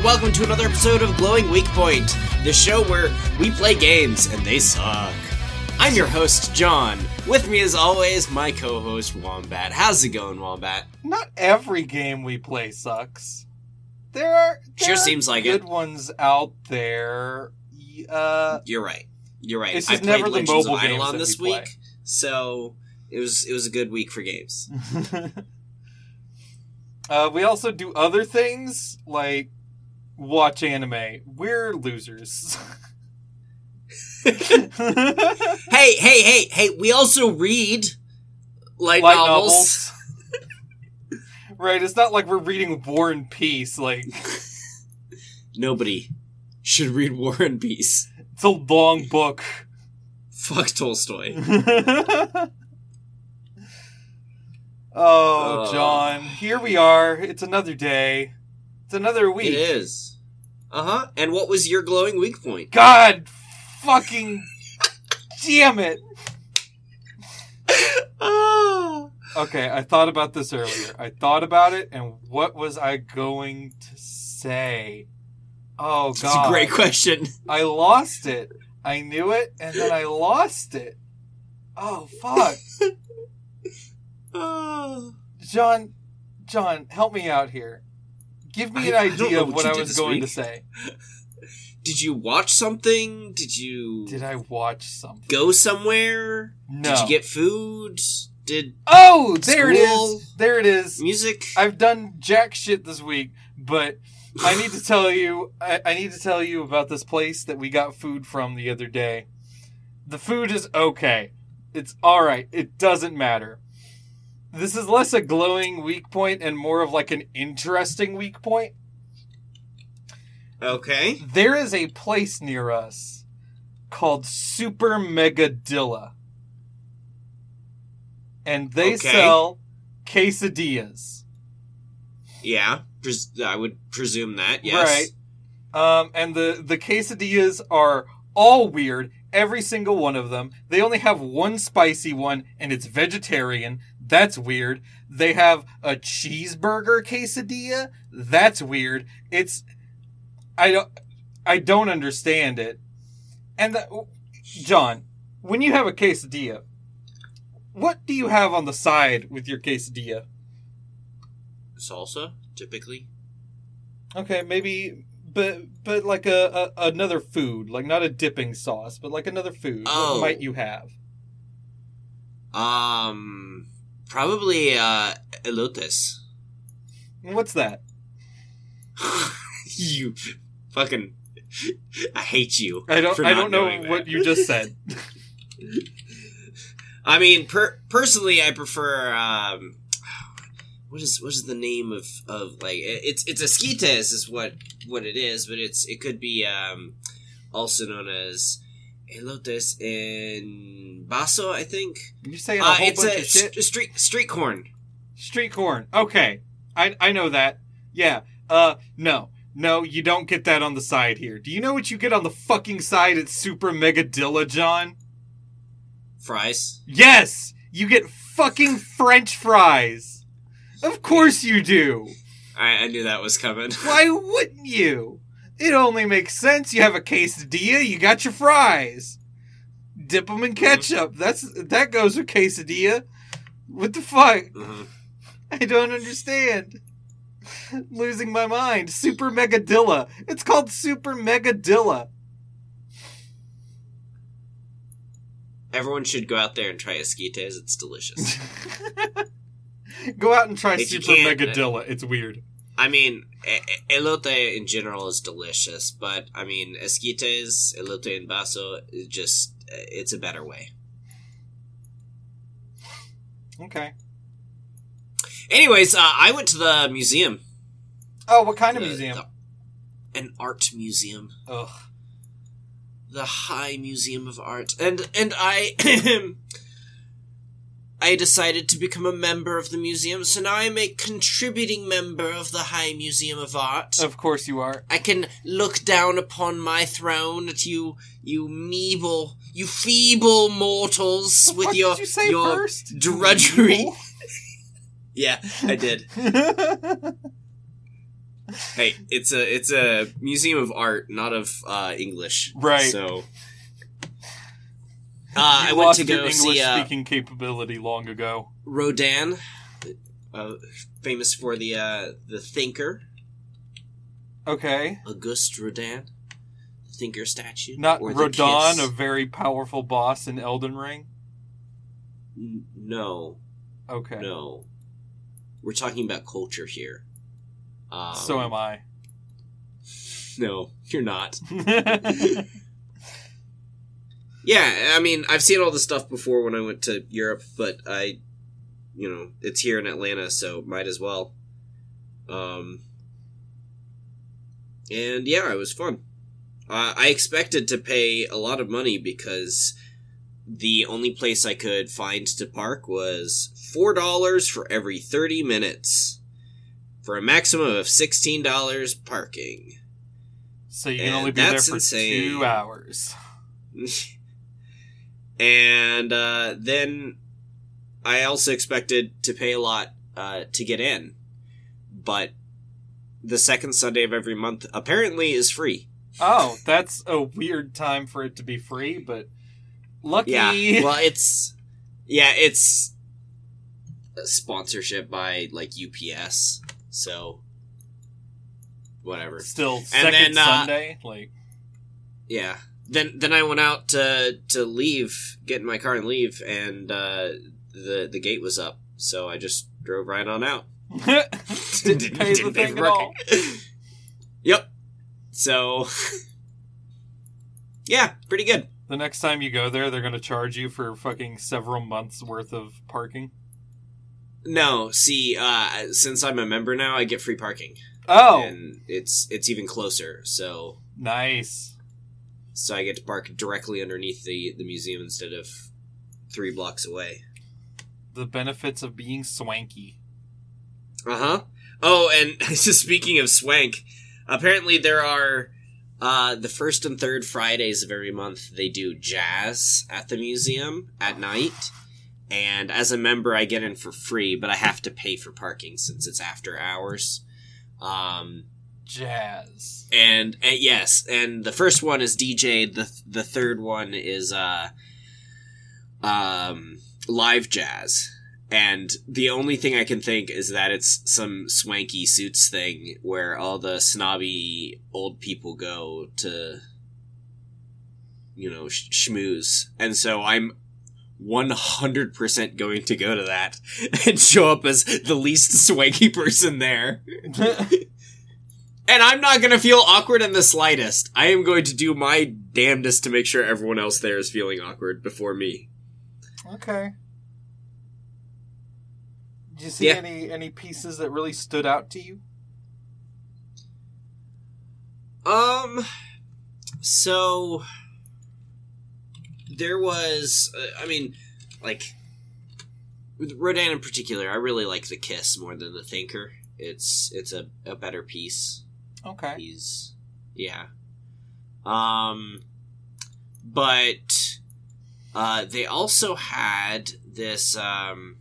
and welcome to another episode of Glowing Weak Point, the show where we play games and they suck. I'm your host, John. With me, as always, my co host, Wombat. How's it going, Wombat? Not every game we play sucks. There are there Sure are seems like good it. ones out there. Uh, You're right. You're right. It's I played never the Legends of mobile games Eidolon this we week, so it was it was a good week for games. uh, we also do other things like watch anime. We're losers. hey, hey, hey, hey! We also read light, Light novels. novels. right, it's not like we're reading War and Peace. Like Nobody should read War and Peace. it's a long book. Fuck Tolstoy. Oh, Uh. John, here we are. It's another day. It's another week. It is. Uh huh. And what was your glowing weak point? God fucking damn it. Oh. Okay, I thought about this earlier. I thought about it, and what was I going to say? Oh, It's God. a great question. I lost it. I knew it, and then I lost it. Oh, fuck. Oh. John, John, help me out here. Give me an I- I idea know of what what I was going week. to say. Did you watch something? Did you Did I watch something? go somewhere? No. Did you get food? Did Oh, there it School? is. There it is. music? I've done jack shit this week, but I need to tell you. I, I need to tell you about this place that we got food from the other day. The food is okay. It's all right. It doesn't matter. This is less a glowing weak point and more of like an interesting weak point. okay. There is a place near us called Super Megadilla. And they Okay. sell quesadillas. Yeah. Pres- I would presume that. Yes. Right. Um, and the, the quesadillas are all weird, every single one of them. They only have one spicy one, and it's vegetarian. That's weird. They have a cheeseburger quesadilla. That's weird. It's I don't I don't understand it. And the, John, when you have a quesadilla, what do you have on the side with your quesadilla? Salsa, typically. Okay, maybe, but but like a, a another food, like not a dipping sauce, but like another food. Oh. What might you have? Um, probably uh, elotes. What's that? you fucking. I hate you. I don't for I don't know what you just said. I mean, per- personally, I prefer. Um, what is what is the name of of like it's it's esquites is what what it is, but it's it could be um also known as elotes in vaso, I think. You're saying a Uh, whole it's bunch a of shit. st- street street corn. Street corn. Okay, I I know that. Yeah. Uh, no, no, you don't get that on the side here. Do you know what you get on the fucking side at Super Mega Dilla, John? Fries. Yes, you get fucking French fries. Of course you do. I, I knew that was coming. Why wouldn't you? It only makes sense. You have a quesadilla, you got your fries. Dip them in ketchup. That's that goes with quesadilla. What the fuck? Mhm. I don't understand. Losing my mind. Super Megadilla. It's called Super Megadilla. Everyone should go out there and try esquites. It's delicious. Go out and try If Super Megadilla. It's weird. I mean, elote in general is delicious, but I mean, esquites, elote in vaso, is just it's a better way. Okay. Anyways, uh, I went to the museum. Oh, what kind of The- museum? the- an art museum, Ugh. the High Museum of Art, and and I. I decided to become a member of the museum, so now I'm a contributing member of the High Museum of Art. Of course you are. I can look down upon my throne at you, you meeble, you feeble mortals with your you say your first? drudgery. Yeah, I did. hey, it's a it's a museum of art, not of uh, English. Right. So, uh, I went lost to your go English see uh, speaking capability long ago. Rodin, uh, famous for the uh, the thinker Okay. Auguste Rodin, thinker statue. Not or the Radahn, kiss. a very powerful boss in Elden Ring. N- no, Okay. no. We're talking about culture here. Um, So am I. No, you're not. Yeah, I mean, I've seen all this stuff before when I went to Europe, but I, you know, it's here in Atlanta, so might as well. Um, and yeah, it was fun. Uh, I expected to pay a lot of money because the only place I could find to park was four dollars for every thirty minutes, for a maximum of sixteen dollars parking. so you can And only be there for insane. two hours. and uh, then I also expected to pay a lot uh, to get in, but the second Sunday of every month apparently is free. Oh, that's a weird time for it to be free, but lucky. Yeah, well, it's yeah, it's a sponsorship by like UPS, so whatever. Still, second then, uh, Sunday, like Yeah. Then then I went out to to leave, get in my car and leave, and uh, the the gate was up, so I just drove right on out. didn't pay the thing at all. yep. So, yeah, pretty good. The next time you go there, they're going to charge you for fucking several months worth of parking. No, see, uh, since I'm a member now, I get free parking, Oh, and it's it's even closer. So nice. so I get to park directly underneath the the museum instead of three blocks away. The benefits of being swanky. Uh huh. Oh, and just speaking of swank, apparently there are uh, the first and third Fridays of every month they do jazz at the museum at night. And as a member, I get in for free, but I have to pay for parking since it's after hours. Um, Jazz. and, yes, and the first one is DJ. The the third one is uh, um, live jazz. And the only thing I can think is that it's some swanky suits thing where all the snobby old people go to, you know, sh- schmooze. And so I'm 100% going to go to that and show up as the least swanky person there. And I'm not going to feel awkward in the slightest. I am going to do my damnedest to make sure everyone else there is feeling awkward before me. okay. Did you see Yeah. any any pieces that really stood out to you? Um, so there was, uh, I mean, like with Rodin in particular, I really like the Kiss more than the Thinker. It's it's a, a better piece. Okay. He's yeah. Um, but uh, they also had this um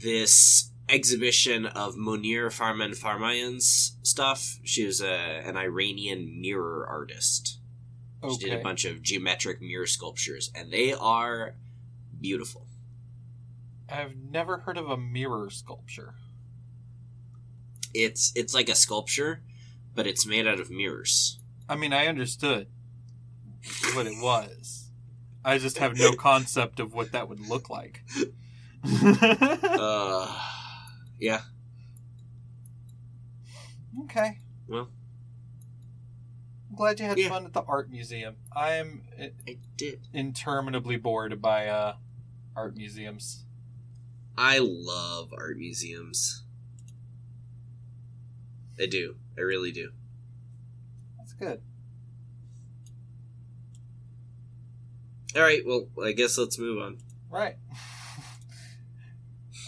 this exhibition of Munir Farman Farmayan's stuff. She was a, an Iranian mirror artist. She did a bunch of geometric mirror sculptures, and they are beautiful. I've never heard of a mirror sculpture. It's it's like a sculpture, but it's made out of mirrors. I mean, I understood what it was. I just have no concept of what that would look like. Uh, yeah. okay. Well. I'm glad you had Yeah. fun at the art museum. I'm i- I did. interminably bored by uh, art museums. I love art museums. I do. I really do. That's good. All right. Well, I guess let's move on. Right.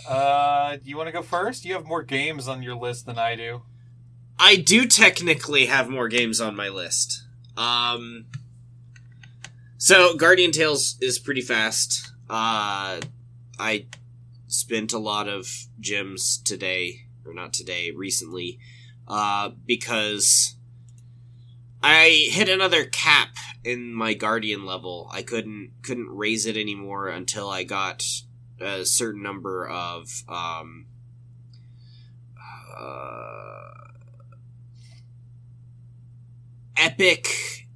Uh, you want to go first? You have more games on your list than I do. I do technically have more games on my list. Um, so Guardian Tales is pretty fast. Uh, I spent a lot of gems today, or not today, recently, uh, because I hit another cap in my guardian level. I couldn't couldn't raise it anymore until I got a certain number of um, uh, epic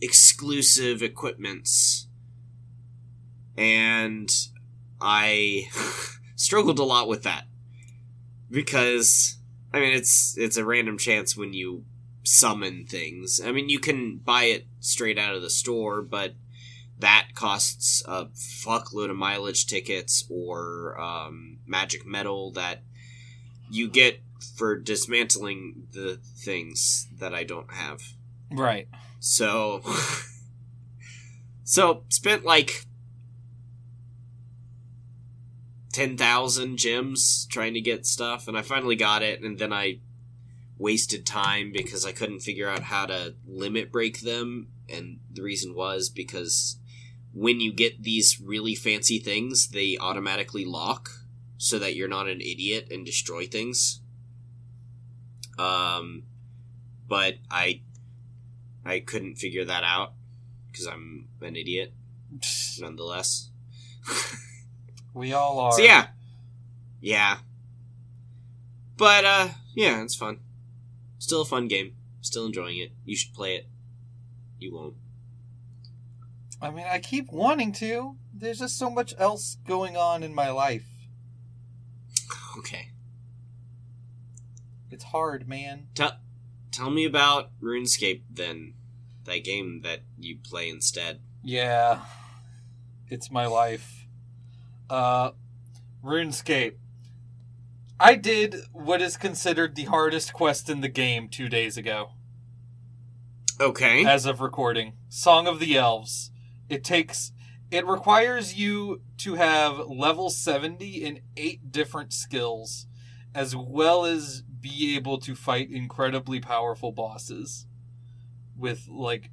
exclusive equipments and I struggled a lot with that because I mean it's it's a random chance when you summon things. I mean you can buy it straight out of the store, but that costs a fuckload of mileage tickets or um, magic metal that you get for dismantling the things that I don't have. Right. So so spent like 10,000 gems trying to get stuff, and I finally got it, and then I wasted time because I couldn't figure out how to limit break them, and the reason was because when you get these really fancy things, they automatically lock so that you're not an idiot and destroy things. Um, but I, I couldn't figure that out because I'm an idiot, nonetheless. We all are. So yeah, yeah. But uh, yeah, it's fun. Still a fun game. Still enjoying it. You should play it. You won't. I mean, I keep wanting to. There's just so much else going on in my life. Okay. It's hard, man. Tell tell me about RuneScape then. That game that you play instead. Yeah. It's my life. Uh RuneScape. I did what is considered the hardest quest in the game 2 days ago Okay. as of recording. Song of the Elves. It takes it requires you to have level 70 in 8 different skills as well as be able to fight incredibly powerful bosses with like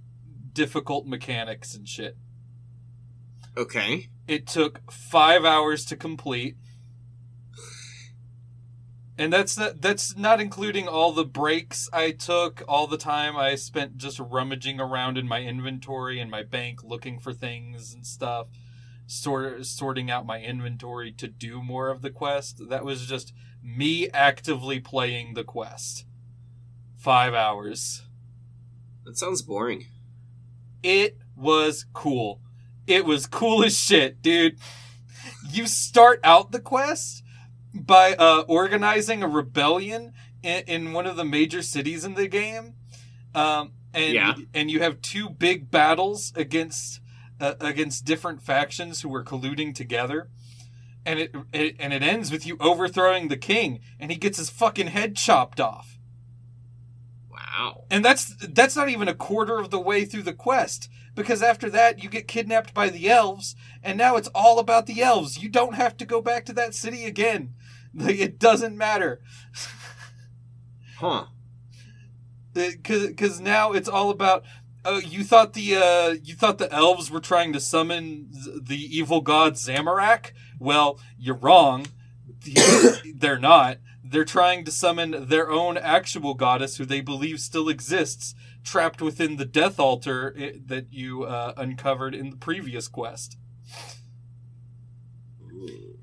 difficult mechanics and shit. Okay. It took five hours to complete. And that's not, that's not including all the breaks I took, all the time I spent just rummaging around in my inventory and my bank looking for things and stuff, sort sorting out my inventory to do more of the quest. That was just me actively playing the quest. Five hours. That sounds boring. It was cool. It was cool as shit, dude. You start out the quest by uh, organizing a rebellion in, in one of the major cities in the game, um, and Yeah. and you have two big battles against uh, against different factions who are colluding together. And it, it and it ends with you overthrowing the king, and he gets his fucking head chopped off. Wow. And that's that's not even a quarter of the way through the quest because after that you get kidnapped by the elves and now it's all about the elves. You don't have to go back to that city again. Like it doesn't matter. Huh. Cuz now it's all about Oh, you thought the uh, you thought the elves were trying to summon the evil god Zamorak? Well, you're wrong. They're not. They're trying to summon their own actual goddess, who they believe still exists, trapped within the death altar i- that you uh, uncovered in the previous quest.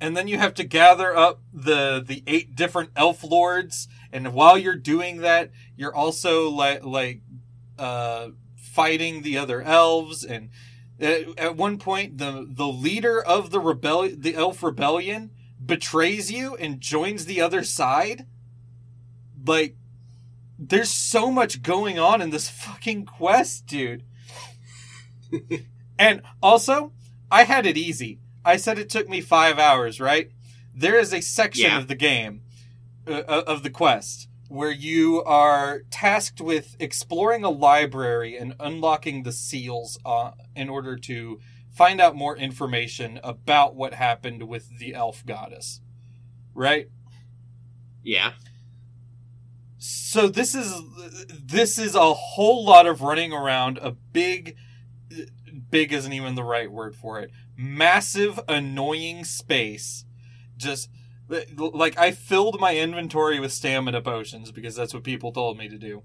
And then you have to gather up the the eight different elf lords, and while you're doing that, you're also like like uh, fighting the other elves. And at, at one point, the the leader of the rebellion, the elf rebellion, betrays you and joins the other side. Like, there's so much going on in this fucking quest, dude. and also, I had it easy. I said it took me five hours, right? There is a section Yeah. of the game, uh, of the quest, where you are tasked with exploring a library and unlocking the seals uh, in order to find out more information about what happened with the elf goddess. Right? Yeah. So this is this is a whole lot of running around a big big isn't even the right word for it. Massive annoying space just Like I filled my inventory with stamina potions because that's what people told me to do.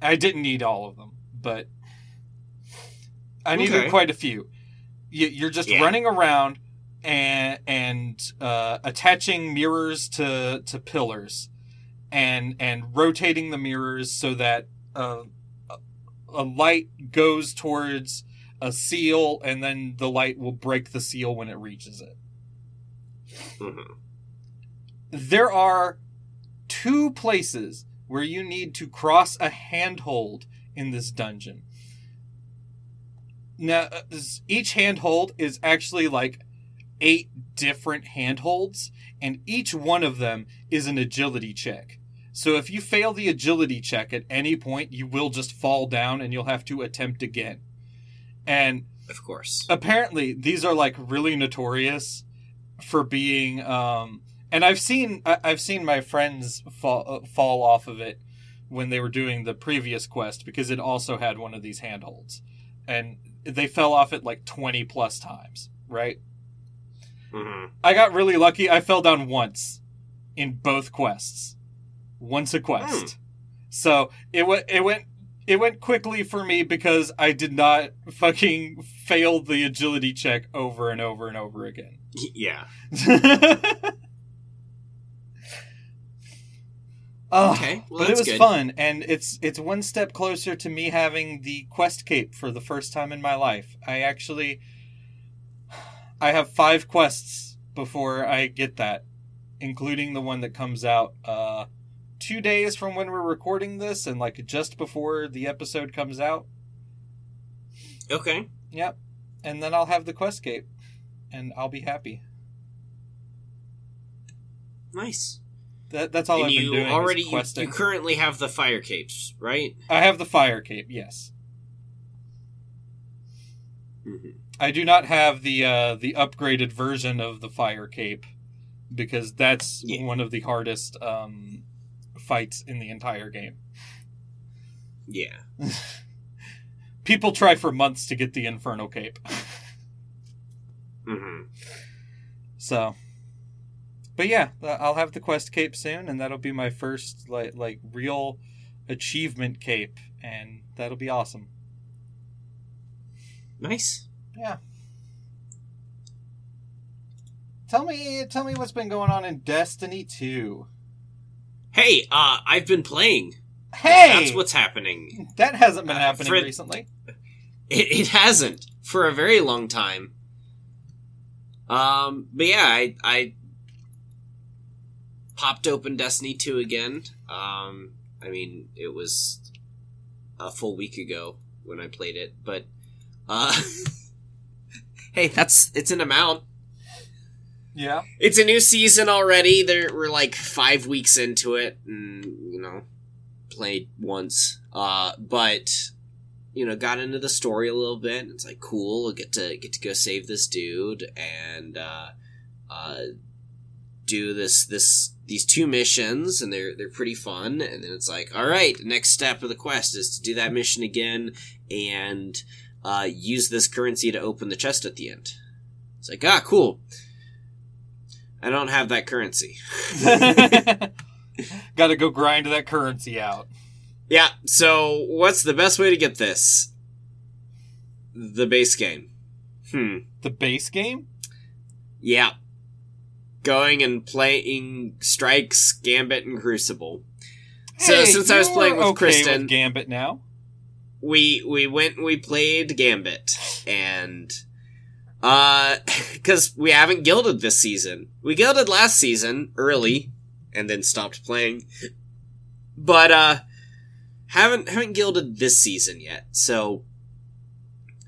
I didn't need all of them, but I needed Okay. quite a few. You, you're just Yeah. running around and and uh, attaching mirrors to to pillars, and and rotating the mirrors so that uh, a- light goes towards a seal, and then the light will break the seal when it reaches it. Mhm. There are two places where you need to cross a handhold in this dungeon. Now, uh, each handhold is actually like eight different handholds, and each one of them is an agility check. So if you fail the agility check at any point, you will just fall down and you'll have to attempt again. And Of course. apparently these are like really notorious for being um and i've seen i've seen my friends fall uh, fall off of it when they were doing the previous quest because it also had one of these handholds. And they fell off it like 20 plus times right? Hmm i got really lucky. I fell down once in both quests once a quest so it went it went it went quickly for me because i did not fucking fail the agility check over and over and over again Yeah. Oh, Okay, well, but it was good. fun, and it's it's one step closer to me having the quest cape for the first time in my life. I actually, I have five quests before I get that, including the one that comes out uh, two days from when we're recording this, and like just before the episode comes out. Okay. Yep, and then I'll have the quest cape, and I'll be happy. Nice. That, that's all and I've you been doing. already you, you currently have the fire capes, right? I have the fire cape. Yes. hmm I do not have the uh, the upgraded version of the fire cape because that's Yeah. one of the hardest um, fights in the entire game. Yeah. People try for months to get the infernal cape. mm-hmm. So, but yeah, uh, I'll have the quest cape soon, and that'll be my first like like real achievement cape, and that'll be awesome. Nice. Yeah. Tell me, tell me what's been going on in Destiny Two. Hey, uh, I've been playing. Hey, That's what's happening. That hasn't been Uh, happening Fred- recently. It, it hasn't for a very long time. Um, but yeah, I I popped open Destiny two again. Um, I mean, it was a full week ago when I played it, but uh, hey, that's it's an amount. Yeah. It's a new season already. There we're like five weeks into it, and you know, played once. Uh, but you know, got into the story a little bit. It's like cool. We'll get to get to go save this dude and uh, uh, do this this these two missions, and they're they're pretty fun. And then it's like, all right, next step of the quest is to do that mission again and uh, use this currency to open the chest at the end. It's like, ah, cool. I don't have that currency. Got to go grind that currency out. Yeah, so what's the best way to get this? The base game. Hmm. The base game? Yeah. Going and playing Strikes, Gambit, and Crucible. So since I was playing with okay Kristen, with Gambit now. we we went and we played Gambit and uh cuz we haven't gilded this season. We gilded last season early and then stopped playing. But uh haven't haven't gilded this season yet. So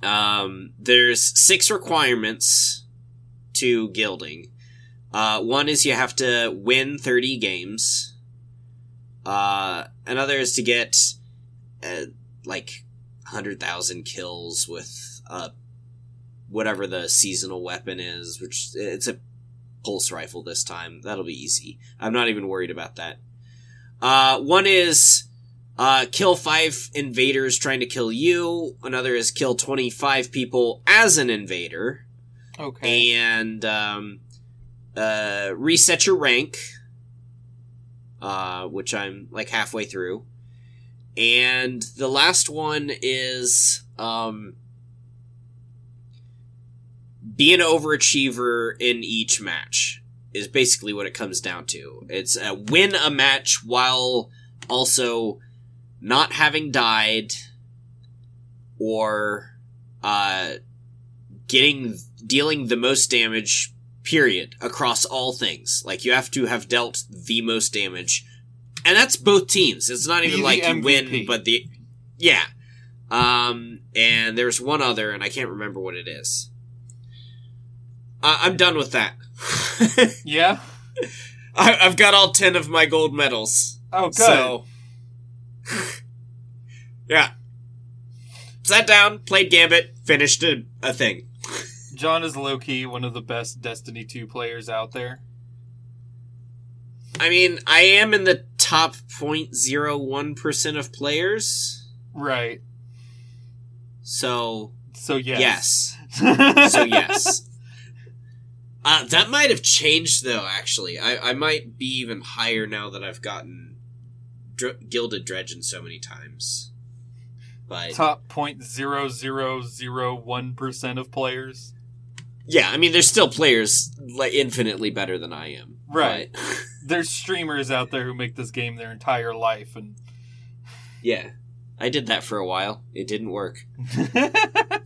um there's six requirements to gilding. Uh one is you have to win 30 games. Uh another is to get uh, like hundred thousand kills with uh whatever the seasonal weapon is, which it's a pulse rifle this time. That'll be easy. I'm not even worried about that. Uh, one is uh, kill five invaders trying to kill you. Another is kill twenty five people as an invader. Okay. And um, uh, reset your rank, uh, which I'm like halfway through, and the last one is um, be an overachiever in each match. Is basically what it comes down to. It's uh, win a match while also not having died or uh, getting dealing the most damage period across all things. Like you have to have dealt the most damage. And that's both teams. It's not even like you win but the yeah. Um and there's one other and i can't remember what it is uh, i'm done with that Yeah. I, i've got all 10 of my gold medals Oh, good. so yeah sat down played gambit finished a, a thing John is low key one of the best Destiny 2 players out there. I mean, I am in the top 0.01% of players. Right. So, So yes. yes. So, yes. Uh, that might have changed, though, actually. I, I might be even higher now that I've gotten Dr- Gilded Dredgen so many times. But, Top point zero zero zero one percent of players. yeah, I mean, there's still players like infinitely better than I am. Right. But, There's streamers out there who make this game their entire life, and yeah. I did that for a while. It didn't work.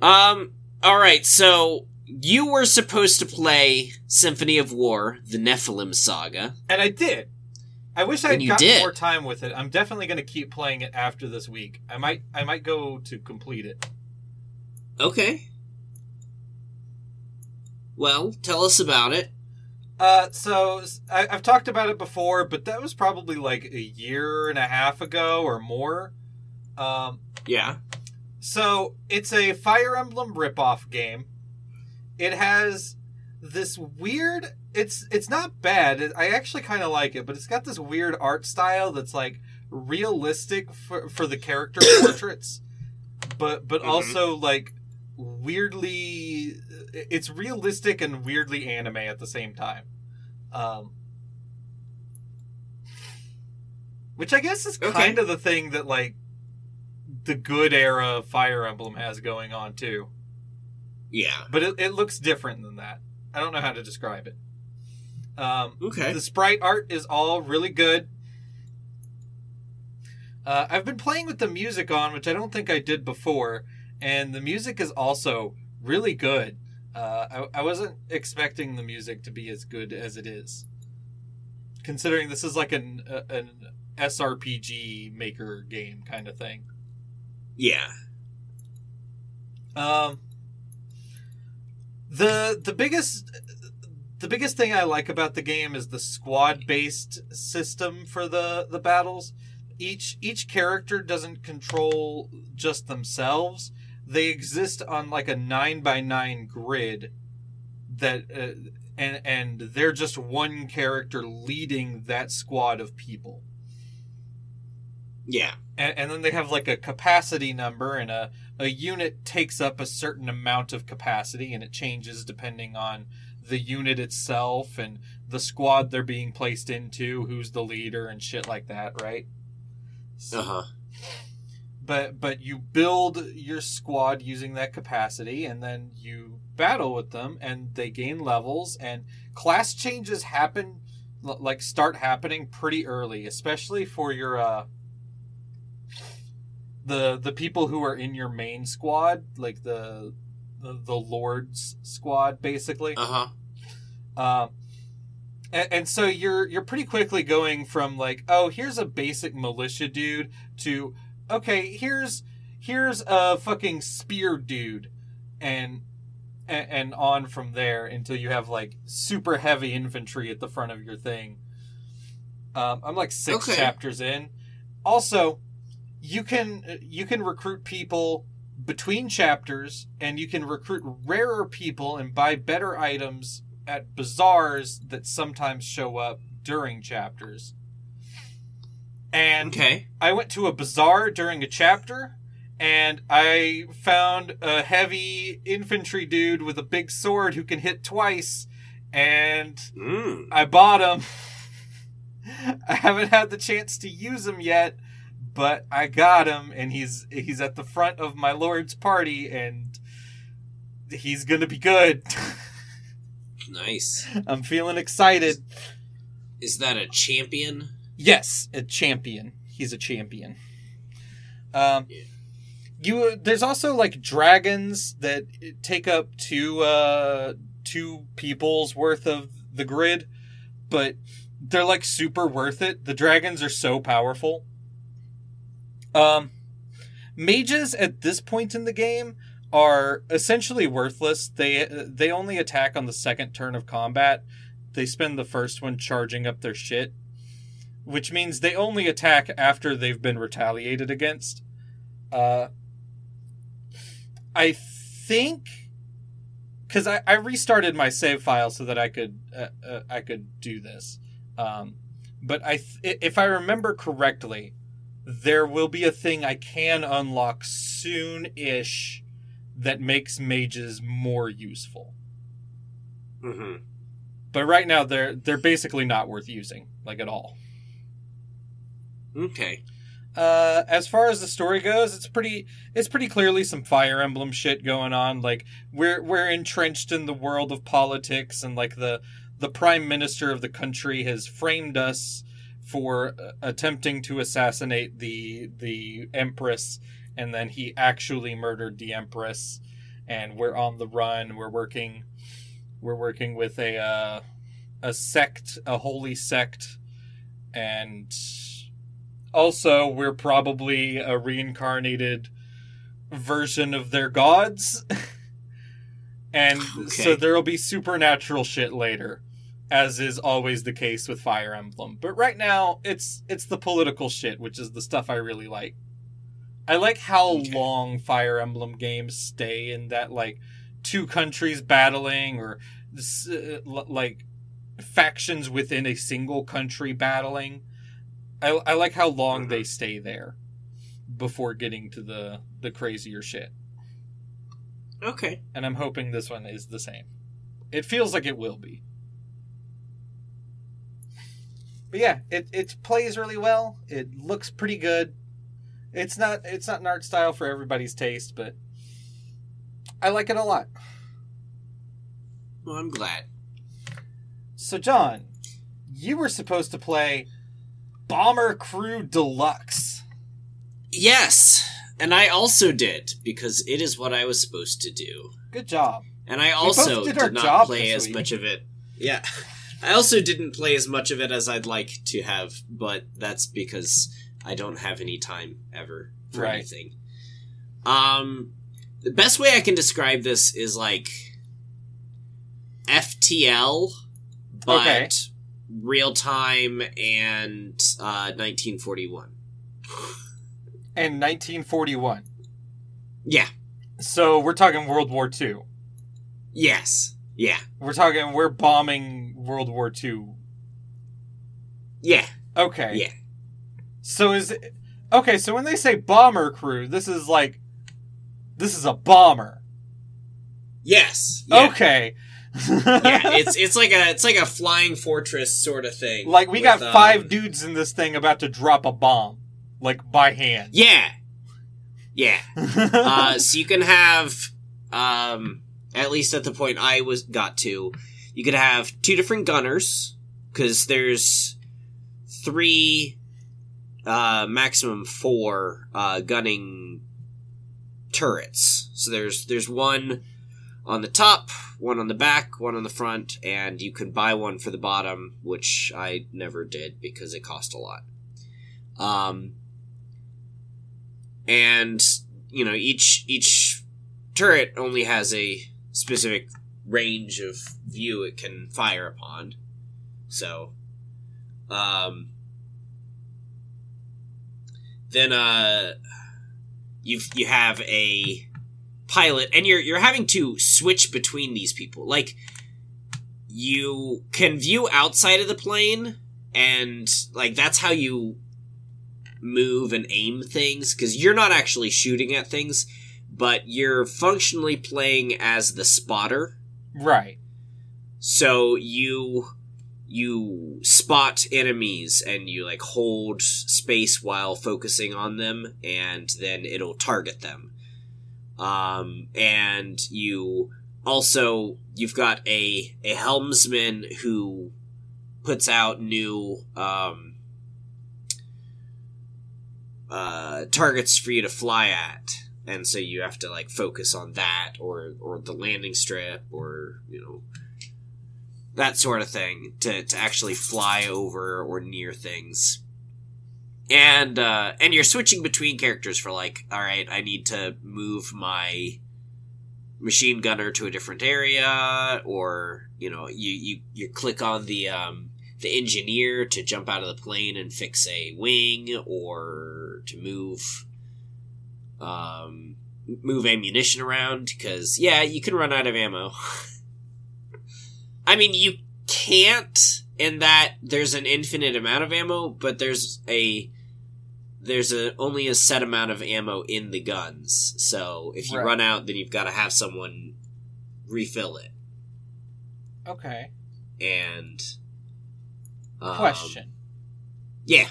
Um, alright, so you were supposed to play Symphony of War, the Nephilim saga. and I did. I wish I had gotten did. more time with it. I'm definitely going to keep playing it after this week. I might. I might go to complete it. Okay. Well, tell us about it. Uh, so I, I've talked about it before, but that was probably like a year and a half ago or more. Um, Yeah. So it's a Fire Emblem ripoff game. It has this weird. It's it's not bad. I actually kind of like it, but it's got this weird art style that's like realistic for for the character portraits, but but Mhm. also like weirdly. It's realistic and weirdly anime at the same time. Um, which I guess is Okay. kind of the thing that like the good era of Fire Emblem has going on too. Yeah. But it, it looks different than that. I don't know how to describe it. Um, Okay. the sprite art is all really good. Uh, I've been playing with the music on, which I don't think I did before, and the music is also really good. Uh, I, I wasn't expecting the music to be as good as it is, considering this is like an an SRPG maker game kind of thing. Yeah. Um, the the biggest the biggest thing I like about the game is the squad based system for the the battles. Each each character doesn't control just themselves. They exist on like a nine by nine grid that uh, and and they're just one character leading that squad of people Yeah. and, and then they have like a capacity number and a, a unit takes up a certain amount of capacity and it changes depending on the unit itself and the squad they're being placed into who's the leader and shit like that right So- Uh huh. but but you build your squad using that capacity and then you battle with them and they gain levels and class changes happen like start happening pretty early especially for your uh the the people who are in your main squad like the the, the lords squad basically Uh huh. um, and, and so you're you're pretty quickly going from like, oh, here's a basic militia dude to okay, here's here's a fucking spear dude, and and, and on from there until you have like super heavy infantry at the front of your thing. Um, I'm like six Okay. chapters in. Also, you can you can recruit people between chapters, and you can recruit rarer people and buy better items at bazaars that sometimes show up during chapters. And Okay. I went to a bazaar during a chapter, and I found a heavy infantry dude with a big sword who can hit twice, and Mm. I bought him. I haven't had the chance to use him yet, but I got him, and he's he's at the front of my lord's party, and he's gonna be good. Nice. I'm feeling excited. Is that a champion? Yes, a champion. He's a champion. Um, Yeah. you there's also like dragons that take up two uh two people's worth of the grid, but they're like super worth it. The dragons are so powerful. Um, mages at this point in the game are essentially worthless. They they only attack on the second turn of combat. They spend the first one charging up their shit, which means they only attack after they've been retaliated against. Uh, I think because I, I restarted my save file so that I could uh, uh, I could do this. Um, but I th- if I remember correctly, there will be a thing I can unlock soon-ish that makes mages more useful. Mm-hmm. But right now they're they're basically not worth using like at all. Okay. Uh, as far as the story goes, it's pretty it's pretty clearly some Fire Emblem shit going on. Like we're we're entrenched in the world of politics, and like the the prime minister of the country has framed us for uh, attempting to assassinate the the empress, and then he actually murdered the empress, and we're on the run. We're working we're working with a uh, a sect, a holy sect, and also we're probably a reincarnated version of their gods. and so there'll be supernatural shit later, as is always the case with Fire Emblem. But right now, it's it's the political shit, which is the stuff I really like. I like how Okay. long Fire Emblem games stay in that like two countries battling or uh, like factions within a single country battling. I, I like how long Mhm. they stay there before getting to the the crazier shit. Okay. And I'm hoping this one is the same. It feels like it will be. But yeah, it it plays really well. It looks pretty good. It's not it's not an art style for everybody's taste, but I like it a lot. Well, I'm glad. So John, you were supposed to play Bomber Crew Deluxe. Yes, and I also did because it is what I was supposed to do. Good job. And I also did did, not play as week. much of it. Yeah. I also didn't play as much of it as I'd like to have, but that's because I don't have any time ever for Right. anything. Um the best way I can describe this is like FTL but Okay. real time and uh 1941. And 1941. Yeah. So we're talking World War II. Yes. Yeah. We're talking we're bombing World War II. Yeah. Okay. Yeah. So is it, okay. So when they say bomber crew, this is like this is a bomber. Yes. Yeah. Okay. yeah, it's it's like a it's like a flying fortress sort of thing. like we with, got um, five dudes in this thing about to drop a bomb, like by hand. Yeah, yeah. Uh, so you can have, um, at least at the point I was got to, you could have two different gunners because there's three, uh, maximum four uh, gunning turrets. So there's there's one on the top, one on the back, one on the front, and you can buy one for the bottom, which I never did because it cost a lot. Um, and you know each each turret only has a specific range of view it can fire upon. So, um, then uh, you you have a pilot, and you're you're having to switch between these people. Like you can view outside of the plane, and like that's how you move and aim things because you're not actually shooting at things, but you're functionally playing as the spotter. Right. So you you spot enemies and you like hold space while focusing on them and then it'll target them. Um and you also you've got a a helmsman who puts out new um uh targets for you to fly at and so you have to like focus on that or or the landing strip or you know that sort of thing to, to actually fly over or near things. And uh and you're switching between characters for like all right i need to move my machine gunner to a different area or you know you you, you click on the um the engineer to jump out of the plane and fix a wing or to move um move ammunition around because yeah you can run out of ammo i mean you can't in that there's an infinite amount of ammo but there's a there's a only a set amount of ammo in the guns so if you Right. run out then you've got to have someone refill it Okay. and um, Question. yeah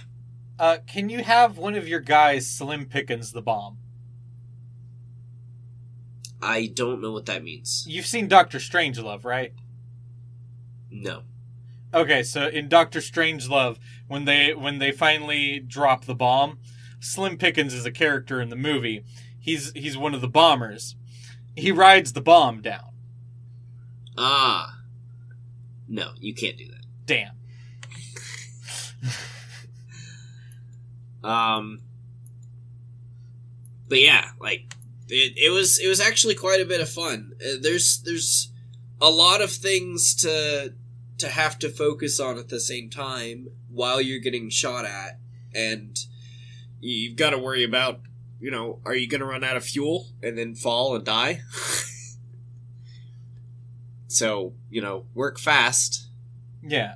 Uh, can you have one of your guys Slim Pickens the bomb? I don't know what that means You've seen Doctor Strangelove, right? no Okay, so in Doctor Strangelove, when they when they finally drop the bomb, Slim Pickens is a character in the movie. He's he's one of the bombers. He rides the bomb down. ah no you can't do that Damn. Um, but yeah, like it, it was it was actually quite a bit of fun. Uh, there's there's a lot of things to to have to focus on at the same time while you're getting shot at, and you've got to worry about you know are you going to run out of fuel and then fall and die? so you know work fast. Yeah.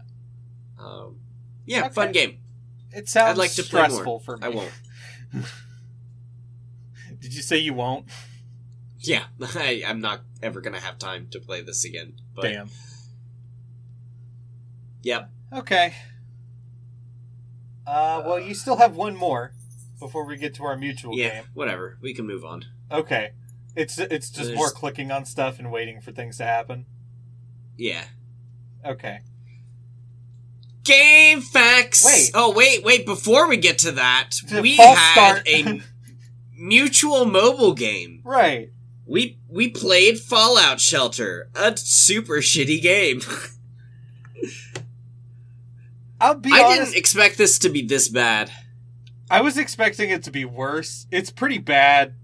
Um, yeah, Okay. fun game. It sounds I'd like to play stressful more. for me. I won't. Did you say you won't? Yeah, I, I'm not ever gonna have time to play this again. But Damn. yep, Okay. Uh, well, you still have one more before we get to our mutual yeah, game. whatever. We can move on. Okay. It's it's just There's- more clicking on stuff and waiting for things to happen. Yeah. Okay. Game facts. Wait. Oh wait, wait. Before we get to that, To we had start. a mutual mobile game. Right. We we played Fallout Shelter, a super shitty game. I'll be I honest. didn't expect this to be this bad. I was expecting it to be worse. It's pretty bad,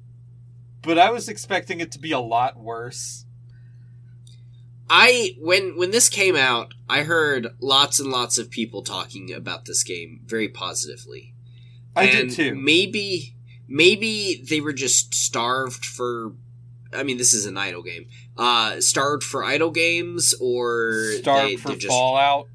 but I was expecting it to be a lot worse. I when when this came out, I heard lots and lots of people talking about this game very positively. I And did too. Maybe maybe they were just starved for I mean this is an idle game. Uh starved for idle games or Starved they, for just Fallout.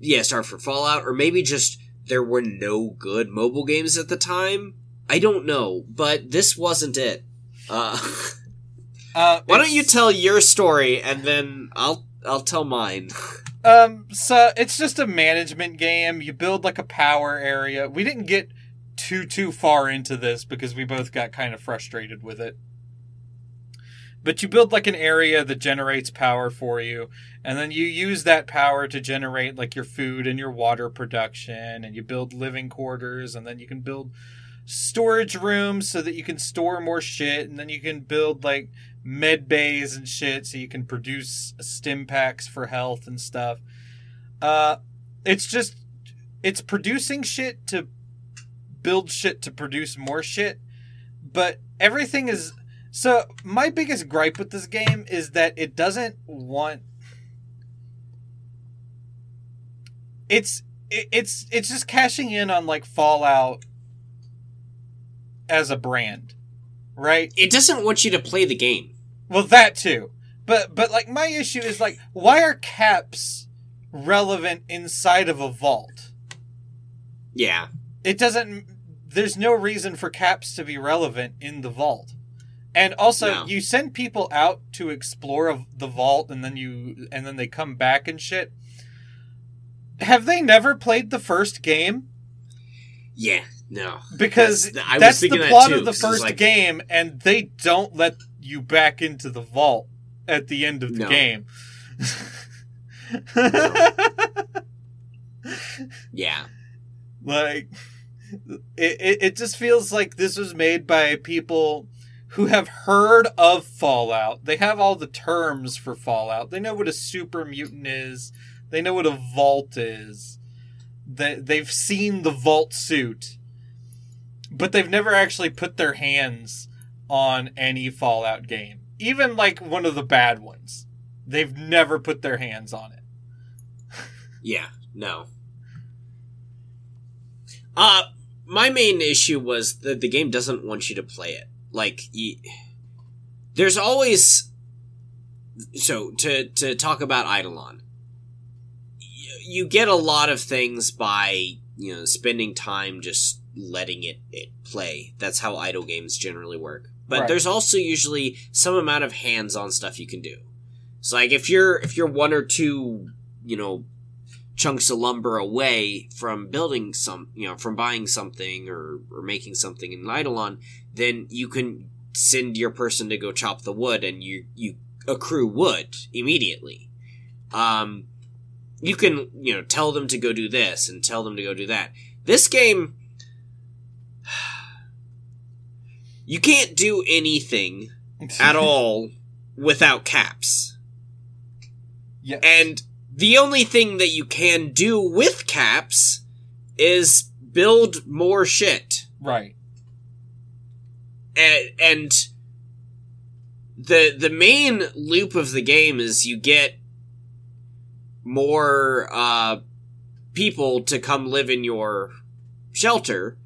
yeah, starved for Fallout or maybe just there were no good mobile games at the time. I don't know, but this wasn't it. Uh Uh, why don't you tell your story and then I'll I'll tell mine. Um, so it's just a management game. You build like a power area. We didn't get too too far into this because we both got kind of frustrated with it. But you build like an area that generates power for you, and then you use that power to generate like your food and your water production, and you build living quarters, and then you can build storage rooms so that you can store more shit, and then you can build like med bays and shit so you can produce stim packs for health and stuff. Uh it's just it's producing shit to build shit to produce more shit, but everything is so my biggest gripe with this game is that it doesn't want it's it, it's it's just cashing in on like Fallout as a brand, right? It doesn't want you to play the game. Well, that too. But but like my issue is like why are caps relevant inside of a vault? Yeah. It doesn't there's no reason for caps to be relevant in the vault. And also, No. you send people out to explore the vault, and then you and then they come back and shit. Have they never played the first game? Yeah, no. Because That's- I that's, the that plot too, of the first like- game, and they don't let you back into the vault at the end of the No. game. Yeah. like it, it, it just feels like this was made by people who have heard of fallout. They have all the terms for fallout. They know what a super mutant is. They know what a vault is. They, they've seen the vault suit but they've never actually put their hands on any fallout game. Even like one of the bad ones. They've never put their hands on it. Yeah, no. Uh my main issue was that the game doesn't want you to play it. Like y there's always so to to talk about IdleOn. y- You get a lot of things by, you know, spending time just letting it, it play. That's how idle games generally work. But Right. there's also usually some amount of hands-on stuff you can do. So like if you're if you're one or two, you know, chunks of lumber away from building some, you know, from buying something or, or making something in IdleOn, then you can send your person to go chop the wood and you, you accrue wood immediately. Um, you can, you know, tell them to go do this and tell them to go do that. This game, you can't do anything at all without caps. yes. And the only thing that you can do with caps is build more shit. right And, and the the main loop of the game is you get more uh people to come live in your shelter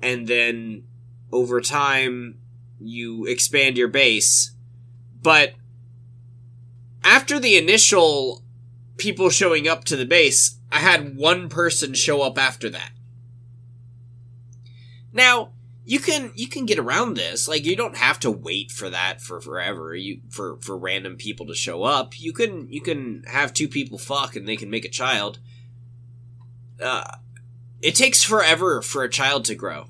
and then over time you expand your base but after the initial people showing up to the base i had one person show up after that. Now you can you can get around this. Like you don't have to wait for that for forever. You for for random people to show up. You can you can have two people fuck and they can make a child. Uh it takes forever for a child to grow.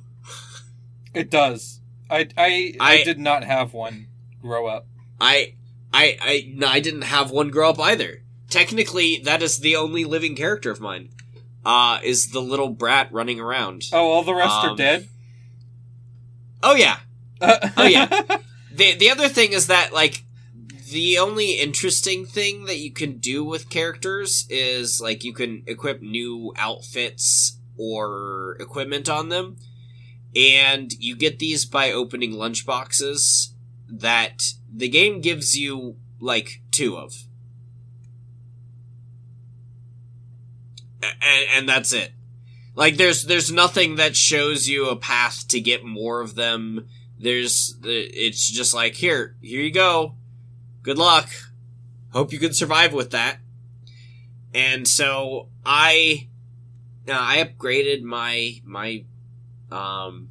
It does. I, I I I- did not have one grow up. i i i no, i didn't have one grow up either technically that is the only living character of mine. Uh is the little brat running around. Oh, all the rest are Um, dead. oh yeah. Oh yeah. the the other thing is that like the only interesting thing that you can do with characters is like you can equip new outfits or equipment on them. And you get these by opening lunchboxes that the game gives you like two of and, and that's it. Like there's there's nothing that shows you a path to get more of them. There's it's just like here here you go. Good luck. Hope you can survive with that. And so i uh, i upgraded my my um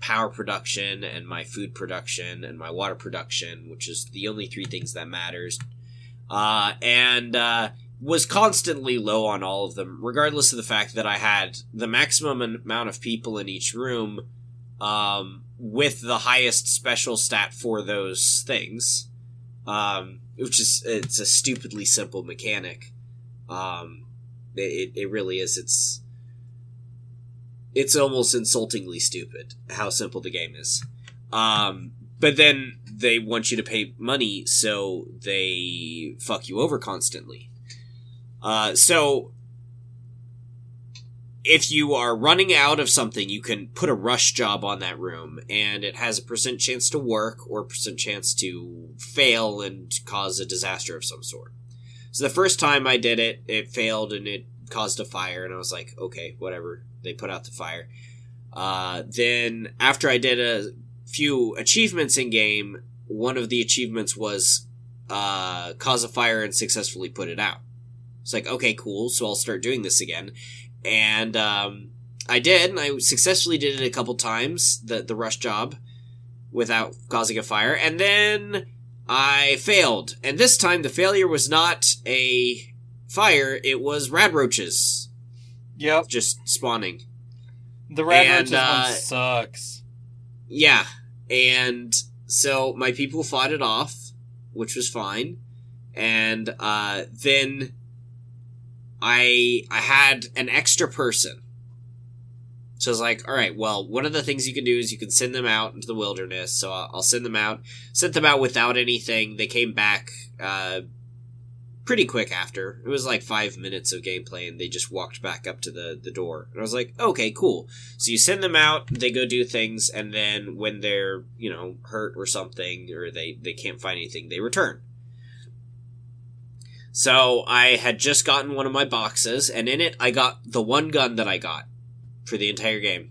power production and my food production and my water production which is the only three things that matters. Uh and uh was constantly low on all of them regardless of the fact that i had the maximum amount of people in each room um with the highest special stat for those things, um, which is it's a stupidly simple mechanic. Um, it it really is. It's it's almost insultingly stupid how simple the game is. Um, but then they want you to pay money, so they fuck you over constantly. Uh, so if you are running out of something, you can put a rush job on that room, and it has a percent chance to work or percent chance to fail and cause a disaster of some sort. So the first time I did it, it failed and it caused a fire, and I was like, okay, whatever. They put out the fire. Uh, then after I did a few achievements in game, one of the achievements was uh, cause a fire and successfully put it out. It's like, okay, cool. So I'll start doing this again and um, I did, and I successfully did it a couple times, the, the rush job, without causing a fire, and then I failed. And this time the failure was not a fire, it was rad roaches Yep. just spawning. The Rad And, Roaches uh, one sucks. Yeah, and so my people fought it off, which was fine, and uh, then I I had an extra person. So I was like, all right, well, one of the things you can do is you can send them out into the wilderness. So I'll, send them out. Sent them out without anything. They came back uh, pretty quick after. It was like five minutes of gameplay, and they just walked back up to the the door. And I was like, okay, cool. So you send them out, they go do things, and then when they're you know hurt or something, or they they can't find anything, they return. So I had just gotten one of my boxes, and in it I got the one gun that I got for the entire game,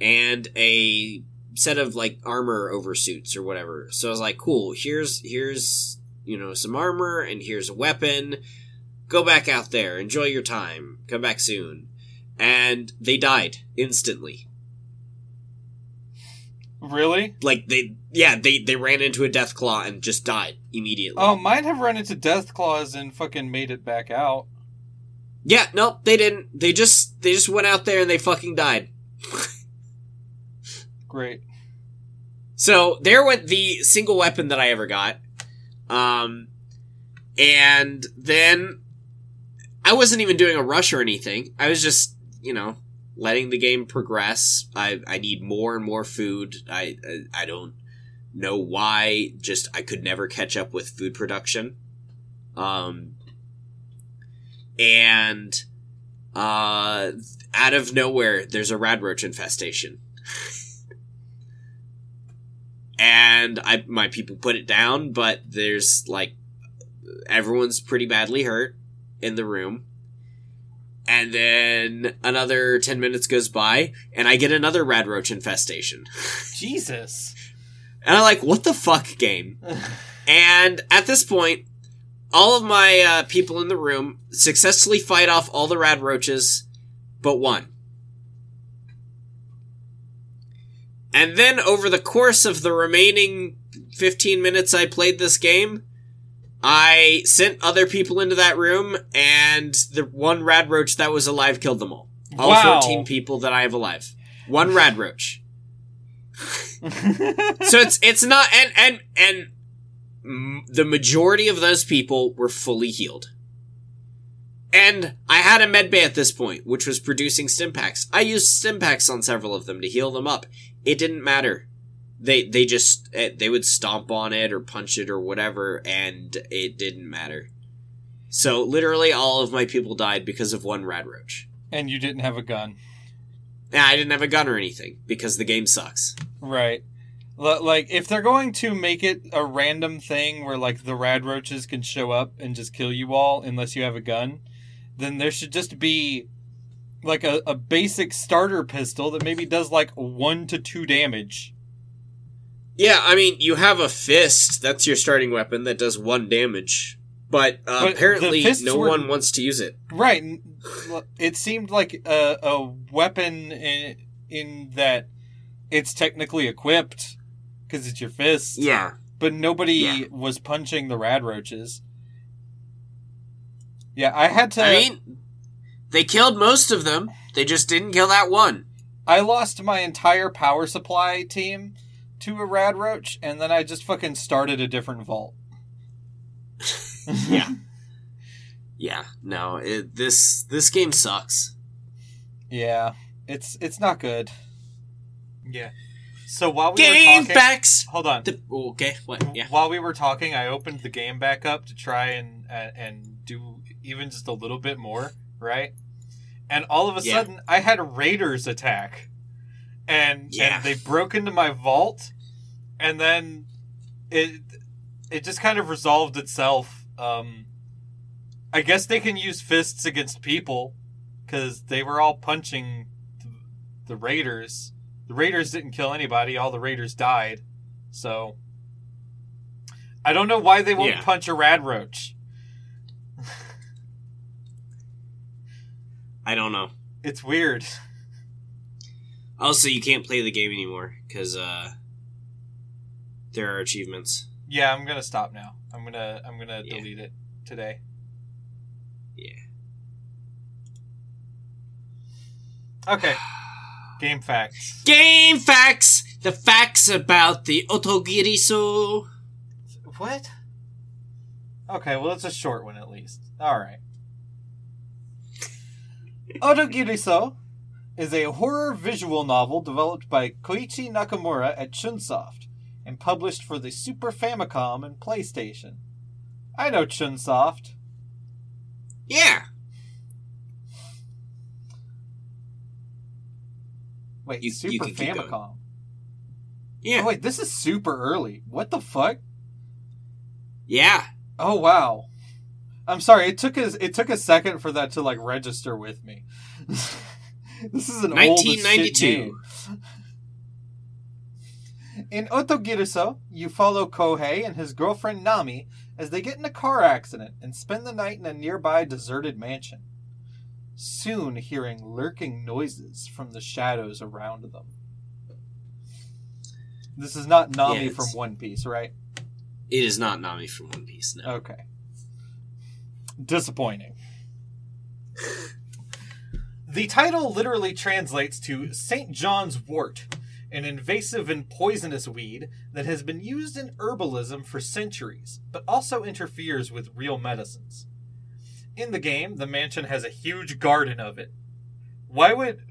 and a set of like armor oversuits or whatever. So I was like, cool. Here's here's you know some armor, and here's a weapon. Go back out there, enjoy your time. Come back soon. And they died instantly. Really? Like they, yeah, they they ran into a death claw and just died immediately. Oh, mine have run into death claws and fucking made it back out. Yeah, no, they didn't. They just they just went out there and they fucking died. Great. So there went the single weapon that I ever got. Um, and then I wasn't even doing a rush or anything. I was just, you know, letting the game progress. I I need more and more food. I I, I don't know why. Just I could never catch up with food production. Um, and uh, out of nowhere, there's a radroach infestation. and I my people put it down, but there's like everyone's pretty badly hurt in the room. And then another 10 minutes goes by and I get another radroach infestation. Jesus. And I'm like, "What the fuck game?" And at this point, all of my uh, people in the room successfully fight off all the radroaches but one. And then over the course of the remaining 15 minutes I played this game, I sent other people into that room, and the one radroach that was alive killed them all. All Wow. 14 people that I have alive. One radroach. So it's it's not and and and the majority of those people were fully healed. And I had a med bay at this point, which was producing stim packs. I used stim packs on several of them to heal them up. It didn't matter. They they just eh, they would stomp on it or punch it or whatever, and it didn't matter. So literally, all of my people died because of one radroach. and you didn't have a gun. And I didn't have a gun or anything because the game sucks. Right. L- like, if they're going to make it a random thing where, like, the rad roaches can show up and just kill you all unless you have a gun, then there should just be, like, a, a basic starter pistol that maybe does, like, one to two damage. Yeah, I mean, you have a fist. That's your starting weapon that does one damage. But, uh, But apparently, no were- one wants to use it. Right. It seemed like a, a weapon in, in that it's technically equipped because it's your fist. Yeah. but nobody Yeah. was punching the rad roaches. Yeah, I had to. I mean, they killed most of them. They just didn't kill that one. I lost my entire power supply team to a rad roach, and then I just fucking started a different vault. Yeah. Yeah, no, it, this this game sucks. yeah, it's it's not good. Yeah. So while we Game were talking, backs. hold on. The, okay, what? Yeah. While we were talking, I opened the game back up to try and uh, and do even just a little bit more, right? And all of a Yeah. sudden, I had raiders attack, and Yeah. and they broke into my vault, and then it it just kind of resolved itself. Um, I guess they can use fists against people because they were all punching the, the raiders. The raiders didn't kill anybody; all the raiders died. So I don't know why they won't Yeah. punch a rad roach. I don't know. It's weird. Also, you can't play the game anymore because uh, there are achievements. Yeah, I'm gonna stop now. I'm gonna I'm gonna Yeah. delete it today. Yeah. Okay. Game facts. Game facts. The facts about the Otogiriso. What? Okay, well it's a short one at least. Alright. Otogiriso is a horror visual novel developed by Koichi Nakamura at Chunsoft and published for the Super Famicom and PlayStation. I know Chunsoft. Yeah. Wait, You- you Super going. Famicom. Yeah. Oh wait, this is super early. What the fuck? Yeah. Oh wow. I'm sorry. It took us. It took a second for that to like register with me. this is an old shit 1992. game. In Otogiriso, you follow Kohei and his girlfriend Nami as they get in a car accident and spend the night in a nearby deserted mansion. Soon hearing lurking noises from the shadows around them. This is not Nami Yeah, from One Piece, right? It is not Nami from One Piece. No. Okay. Disappointing. the title literally translates to St. John's wort, an invasive and poisonous weed that has been used in herbalism for centuries, but also interferes with real medicines. In the game, the mansion has a huge garden of it. Why would.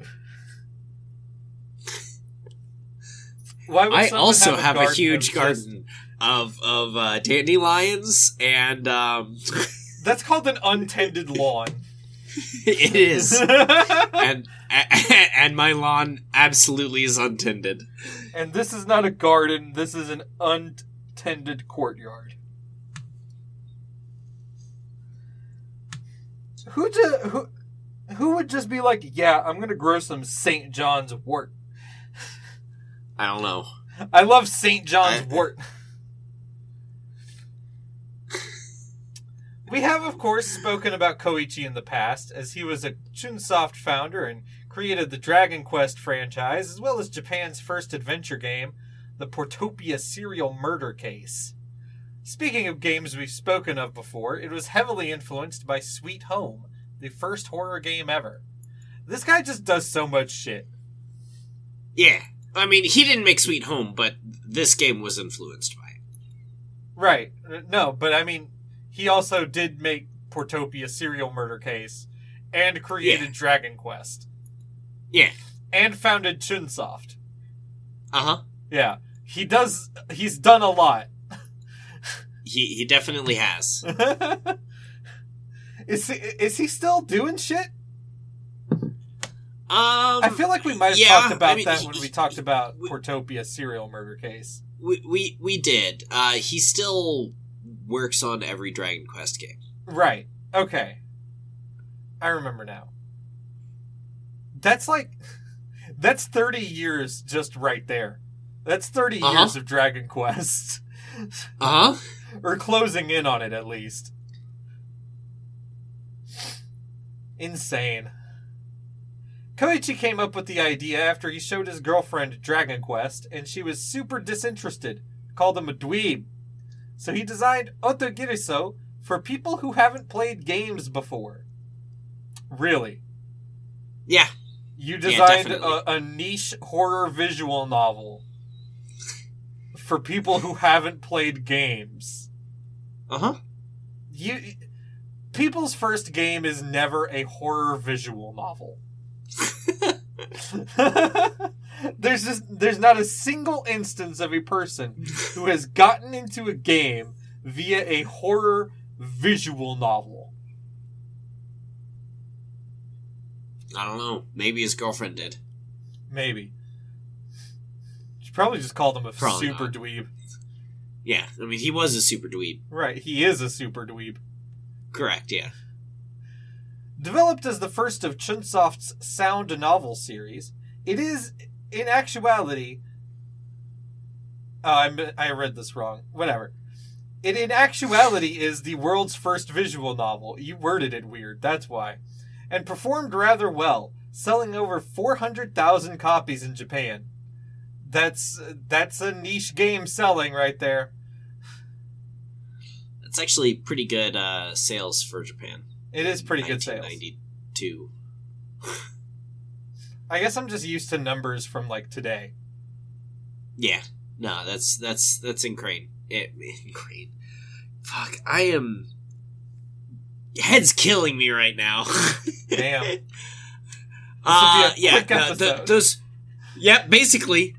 Why would I also have, a garden huge of garden of of uh, dandelions, and um, That's called an untended lawn. it is. and and my lawn absolutely is untended. And this is not a garden, this is an untended courtyard. Who ju- who who would just be like, "Yeah, I'm going to grow some St. John's wort." I don't know. I love St. John's I- wort. we have, of course, spoken about Koichi in the past, as he was a Chunsoft founder and created the Dragon Quest franchise, as well as Japan's first adventure game, the Portopia Serial Murder Case. Speaking of games we've spoken of before, it was heavily influenced by Sweet Home, the first horror game ever. This guy just does so much shit. Yeah, I mean he didn't make Sweet Home, but this game was influenced by it. Right. No, but I mean, he also did make Portopia serial murder case and created Yeah. Dragon Quest Yeah. and founded Chunsoft. Uh huh. Yeah. He does he's done a lot. He he definitely has. is he is he still doing shit? Um, I feel like we might have yeah, talked about I mean, that he- when we talked about we- Portopia serial murder case. we we we did. Uh, he still works on every Dragon Quest game. Right. Okay. I remember now. That's like that's 30 years just right there. That's 30 Uh-huh. years of Dragon Quest. Uh or closing in on it at least. Insane. Koichi came up with the idea after he showed his girlfriend Dragon Quest, and she was super disinterested, called him a dweeb. So he designed Otogiriso for people who haven't played games before. Really? Yeah. You designed definitely. a, a niche horror visual novel for people who haven't played games. Uh huh. You people's first game is never a horror visual novel. there's just there's not a single instance of a person who has gotten into a game via a horror visual novel. I don't know. Maybe his girlfriend did. Maybe. She probably just called him a Probably super not. dweeb. Yeah. I mean, he was a super dweeb. Right, he is a super dweeb. Correct. Yeah. Developed as the first of Chunsoft's sound novel series, it is, in actuality. Uh, oh, I, I read this wrong. Whatever. It, in actuality, is the world's first visual novel. You worded it weird, that's why. And performed rather well, selling over 400,000 copies in Japan. That's that's a niche game selling right there. It's actually pretty good uh, sales for Japan. It is pretty good sales. 1992. I guess I'm just used to numbers from like today. Yeah. No, that's that's that's insane. It, insane. Fuck, I am head's killing me right now. Damn. Uh, yeah, th- episode. those. Yeah, basically.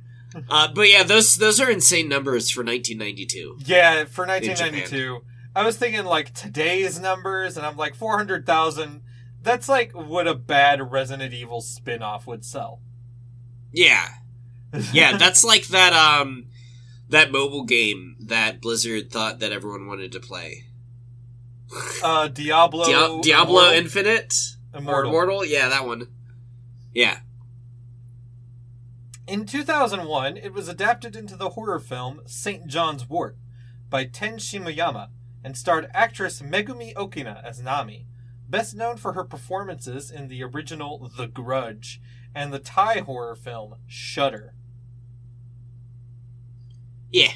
Uh, but yeah, those those are insane numbers for 1992. Yeah, for 1992. I was thinking like today's numbers, and I'm like 400,000. That's like what a bad Resident Evil spin off would sell. Yeah, yeah, that's like that um that mobile game that Blizzard thought that everyone wanted to play. uh, Diablo. Dia- Diablo Immortal? Infinite Immortal. Immortal, yeah, that one. Yeah, In 2001, it was adapted into the horror film St. John's Wort by Ten Shimoyama and starred actress Megumi Okina as Nami, best known for her performances in the original The Grudge and the Thai horror film Shutter. yeah,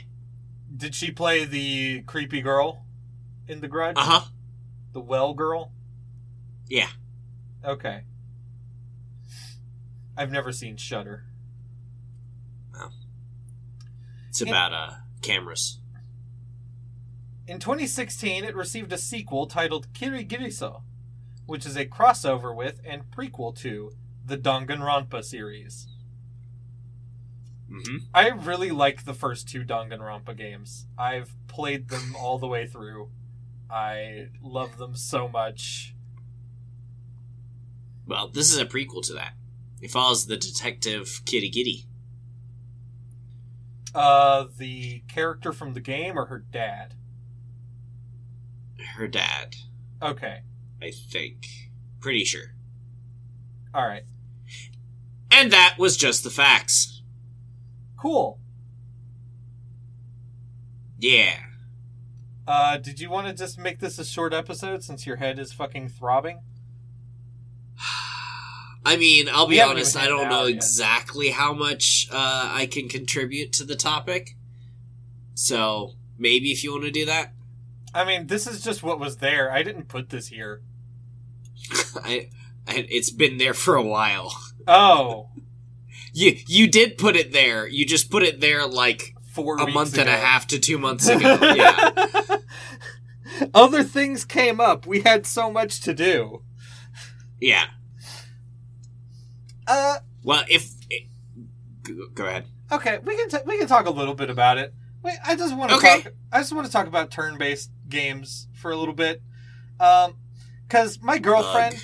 Did she play the creepy girl in The Grudge? uh huh, The well girl? yeah. Okay. I've never seen Shutter. It's about uh cameras. In 2016, it received a sequel titled Kirigiriso, which is a crossover with and prequel to the Danganronpa series. hmm I really like the first two Danganronpa games. I've played them all the way through. I love them so much. Well, this is a prequel to that. It follows the detective Kirigiri. Uh, the character from the game or her dad? Her dad, Okay, I think. Pretty sure. all right, And that was just the facts. cool. Yeah. Uh, did you want to just make this a short episode since your head is fucking throbbing? I mean, I'll be honest, I don't know yet. exactly how much uh, I can contribute to the topic. So, maybe if you want to do that. I mean, this is just what was there. I didn't put this here. I, I it's been there for a while. Oh, You you did put it there. You just put it there like four a month and a half to 2 months ago. yeah. Other things came up. We had so much to do. Yeah. Uh, Well, if go- go ahead. okay, we can t- we can talk a little bit about it. Wait, I just want to Okay. talk. I just want to talk about turn-based games for a little bit, um, because my girlfriend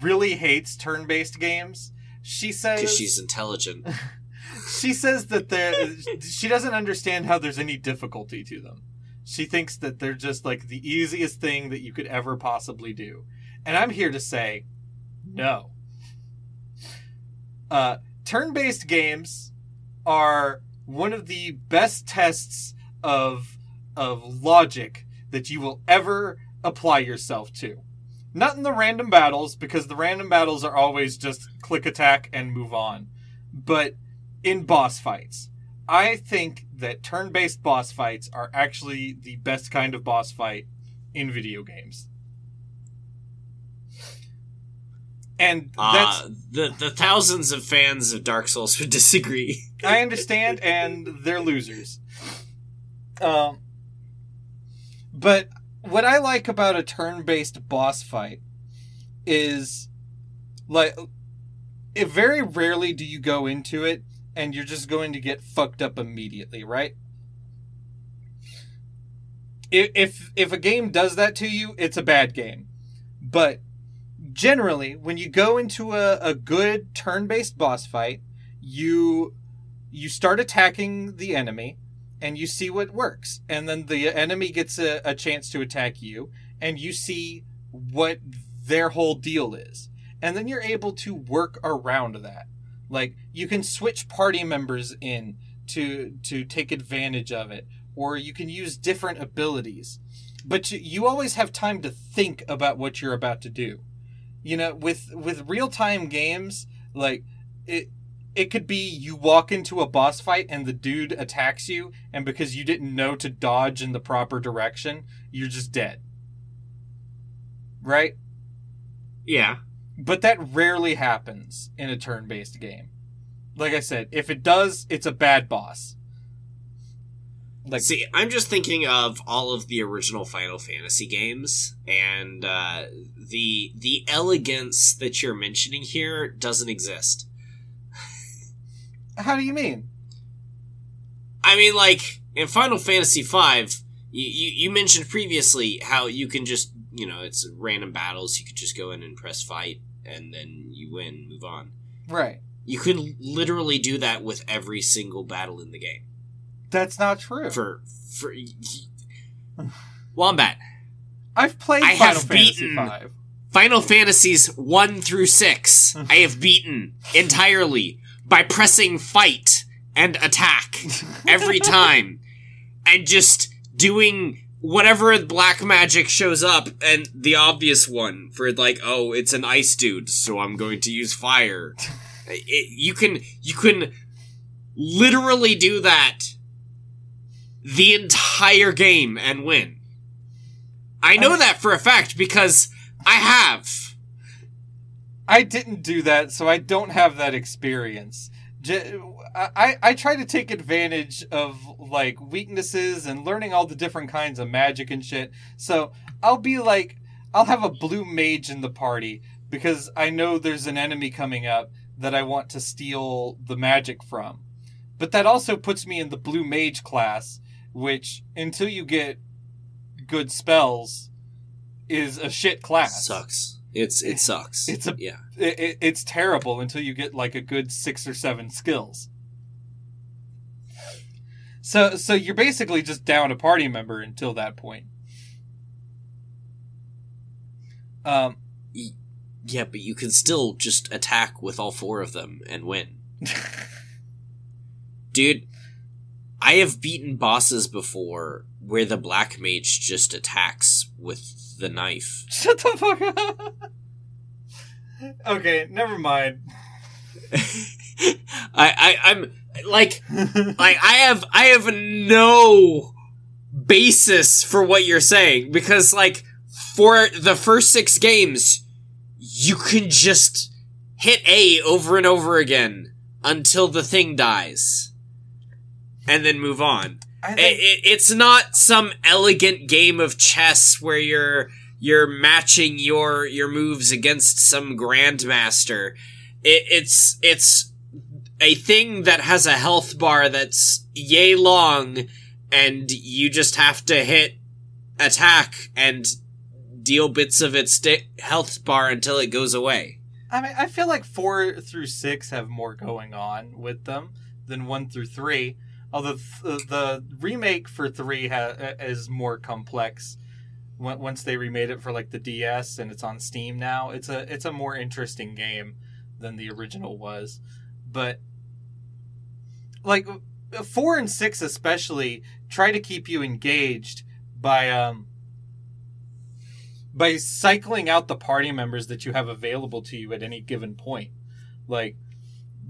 really hates turn-based games. She says Because she's intelligent. she says that there she doesn't understand how there's any difficulty to them. She thinks that they're just like the easiest thing that you could ever possibly do. And I'm here to say no. Uh, turn-based games are one of the best tests of of logic that you will ever apply yourself to. Not in the random battles because the random battles are always just click attack and move on. But in boss fights. I think that turn based boss fights are actually the best kind of boss fight in video games. And that's Uh, the the thousands of fans of Dark Souls would disagree. I understand, and they're losers. Um, but what I like about a turn-based boss fight is, like, it very rarely do you go into it and you're just going to get fucked up immediately, right? If if if a game does that to you, it's a bad game. But generally, when you go into a, a good turn-based boss fight, you you start attacking the enemy and you see what works. And then the enemy gets a, a chance to attack you and you see what their whole deal is. And then you're able to work around that. Like you can switch party members in to to take advantage of it or you can use different abilities. But you, you always have time to think about what you're about to do you know with with real-time games Like it it could be you walk into a boss fight and the dude attacks you and because you didn't know to dodge in the proper direction, you're just dead. Right? Yeah. But that rarely happens in a turn-based game. Like I said, if it does, it's a bad boss. Like, See, I'm just thinking of all of the original Final Fantasy games, and uh, the the elegance that you're mentioning here doesn't exist. How do you mean? I mean, like in Final Fantasy V, you, you, you mentioned previously how you can just you know it's random battles. You could just go in and press fight, and then you win, move on. Right. You could literally do that with every single battle in the game. That's not true. For for Wombat. I've played I Final have Fantasy beaten V. Final Fantasies 1 through 6. I have beaten entirely by pressing fight and attack every time and just doing whatever black magic shows up and the obvious one for like oh it's an ice dude so i'm going to use fire it, you can you can literally do that the entire game and win i know I- that for a fact because i have I didn't do that, so I don't have that experience. I, I try to take advantage of like weaknesses and learning all the different kinds of magic and shit. So I'll be like, I'll have a blue mage in the party because I know there's an enemy coming up that I want to steal the magic from. But that also puts me in the blue mage class, which until you get good spells is a shit class. sucks it's it sucks It's a- yeah it, it, it's terrible until you get like a good six or seven skills. So so you're basically just down a party member until that point. Um, yeah but you can still just attack with all four of them and win dude i have beaten bosses before where the black mage just attacks with the knife shut the fuck up. okay, never mind. I, I i'm like like i have i have no basis for what you're saying because like for the first six games you can just hit a over and over again until the thing dies and then move on I it, it, it's not some elegant game of chess where you're you're matching your your moves against some grandmaster. It, it's it's a thing that has a health bar that's yay long, and you just have to hit attack and deal bits of its di- health bar until it goes away. I mean, I feel like four through six have more going on with them than one through three. Although th- the remake for three ha- is more complex. Once they remade it for like the DS and it's on Steam now, it's a it's a more interesting game than the original was. But like four and six especially try to keep you engaged by um by cycling out the party members that you have available to you at any given point. Like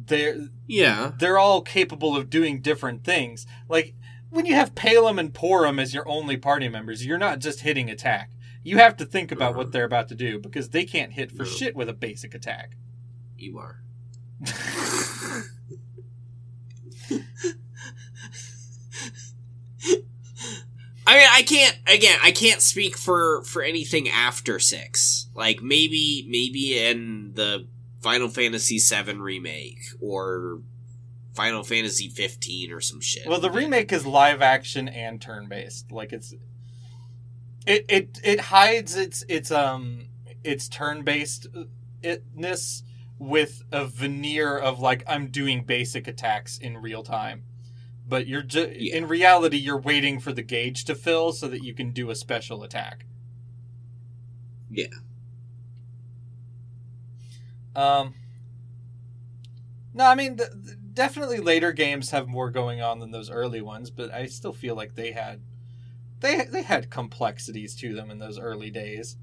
they're Yeah, they're all capable of doing different things. Like when you have Palom and Porom as your only party members, you're not just hitting attack. You have to think about what uh-huh. they're about to do because they can't hit for No. shit with a basic attack. you are. I mean, I can't again. I can't speak for for anything after six. Like maybe maybe in the Final Fantasy VII remake or Final Fantasy 15 or some shit. Well, the remake is live action and turn based. Like it's it it it hides its its um its turn based itness with a veneer of like I'm doing basic attacks in real time. But you're ju- Yeah. in reality you're waiting for the gauge to fill so that you can do a special attack. Yeah. Um No, I mean th- th- definitely later games have more going on than those early ones, but I still feel like they had they they had complexities to them in those early days.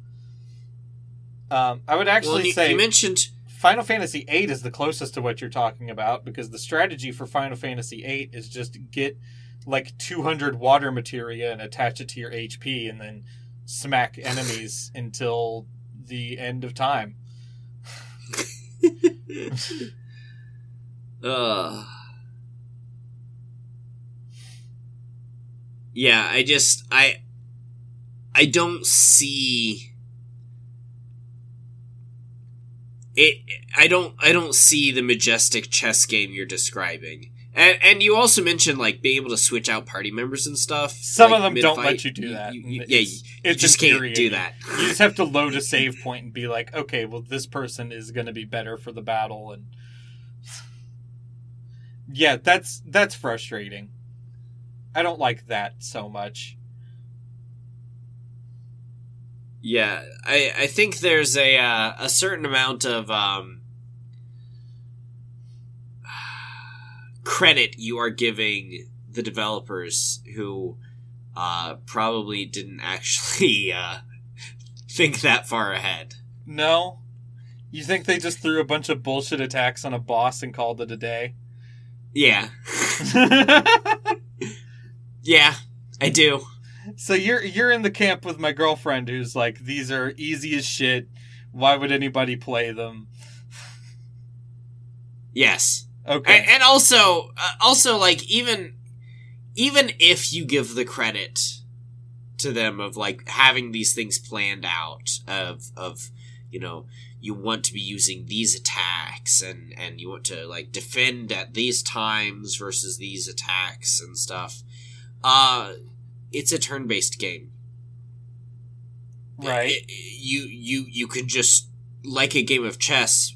Um, I would actually well, you, say you mentioned Final Fantasy VIII is the closest to what you're talking about because the strategy for Final Fantasy VIII is just get like 200 water materia and attach it to your HP and then smack enemies until the end of time. uh. Yeah, I just I I don't see it I don't I don't see the majestic chess game you're describing. And and you also mentioned like being able to switch out party members and stuff. Some like, of them don't let you do that. You- you- yeah, it's- you just can't do that. You just have to load a save point and be like, okay, well, this person is going to be better for the battle, and yeah, that's that's frustrating. I don't like that so much. Yeah, I I think there's a uh, a certain amount of um, credit you are giving the developers who uh, probably didn't actually uh, think that far ahead. No, you think they just threw a bunch of bullshit attacks on a boss and called it a day? Yeah, yeah, I do. so you're you're in the camp with my girlfriend who's like, these are easy as shit. Why would anybody play them? Yes. Okay. And, and also, uh, also like even even if you give the credit to them of like having these things planned out of of you know you want to be using these attacks and and you want to like defend at these times versus these attacks and stuff uh it's a turn-based game right. it- you you you could just like a game of chess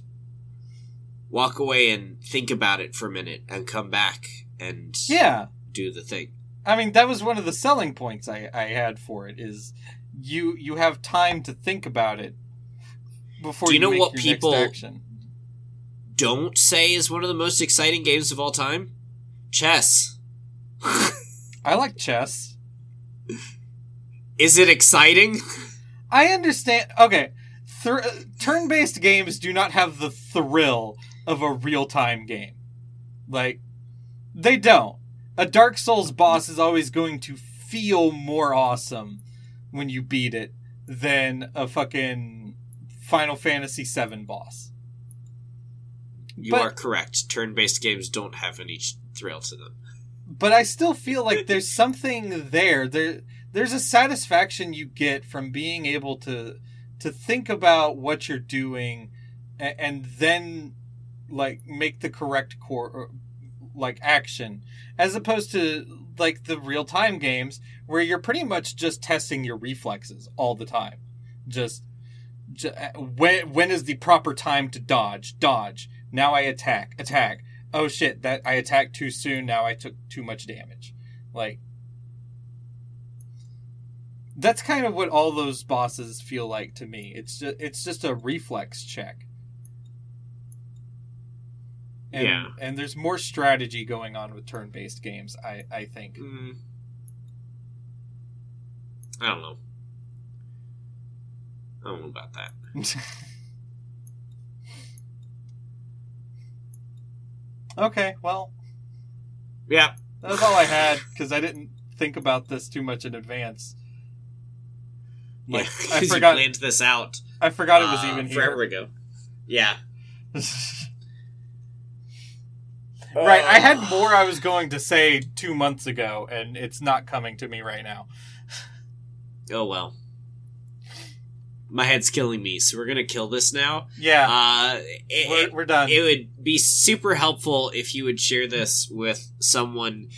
walk away and think about it for a minute and come back and yeah. do the thing I mean, that was one of the selling points I, I had for it is you you have time to think about it before Do you know make what people- don't say is one of the most exciting games of all time chess I like chess. is it exciting I understand. Okay, Thr turn-based games do not have the thrill of a real-time game. Like they don't. A Dark Souls boss is always going to feel more awesome when you beat it than a fucking Final Fantasy VII boss. you But- are correct turn-based games don't have any thrill to them but I still feel like there's something there. There there's a satisfaction you get from being able to to think about what you're doing and, and then like make the correct core uh, like action as opposed to like the real time games where you're pretty much just testing your reflexes all the time. Just, ju- uh, when when is the proper time to dodge? Dodge. Now I attack. Attack oh shit, that I attacked too soon. Now I took too much damage. Like that's kind of what all those bosses feel like to me. It's just it's just a reflex check. And, Yeah. and there's more strategy going on with turn-based games. I I think. Mm. i don't know i don't know about that okay, well, yeah that's all I had because I didn't think about this too much in advance. yeah Like, I 'cause you forgot. planned this out I forgot it was uh, even forever ago yeah right, I had more I was going to say two months ago, and it's not coming to me right now. Oh well. My head's killing me, so we're gonna kill this now. Yeah, Uh, it, we're, we're done. it would be super helpful if you would share this with someone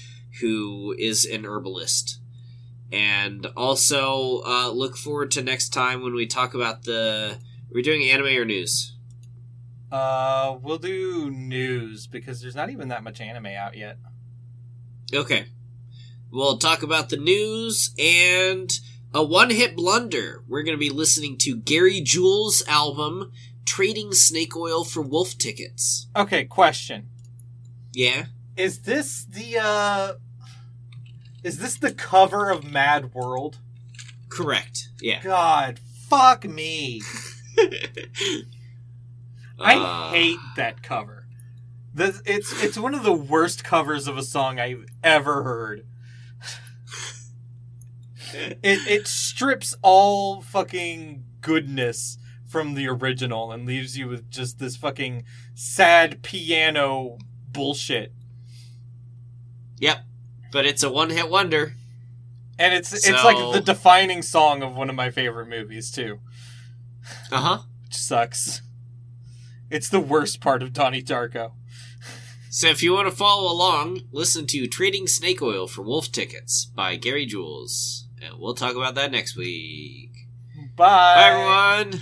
who is an herbalist. And also, uh, look forward to next time when we talk about the. We're doing anime or news. Uh, we'll do news because there's not even that much anime out yet. Okay. We'll talk about the news and a one hit blunder. We're going to be listening to Gary Jules' album, Trading Snake Oil for Wolf Tickets. Okay, question: Yeah? Is this the uh, is this the cover of Mad World? Correct. Yeah. God, fuck me. I Uh, hate that cover. The, it's it's one of the worst covers of a song I've ever heard. it it strips all fucking goodness from the original and leaves you with just this fucking sad piano bullshit. Yep, but it's a one-hit wonder. And it's it's like the defining song of one of my favorite movies too, Uh huh. which sucks. It's the worst part of Donnie Darko. So if you want to follow along, listen to Trading Snake Oil for Wolf Tickets by Gary Jules. And we'll talk about that next week. Bye. Bye everyone!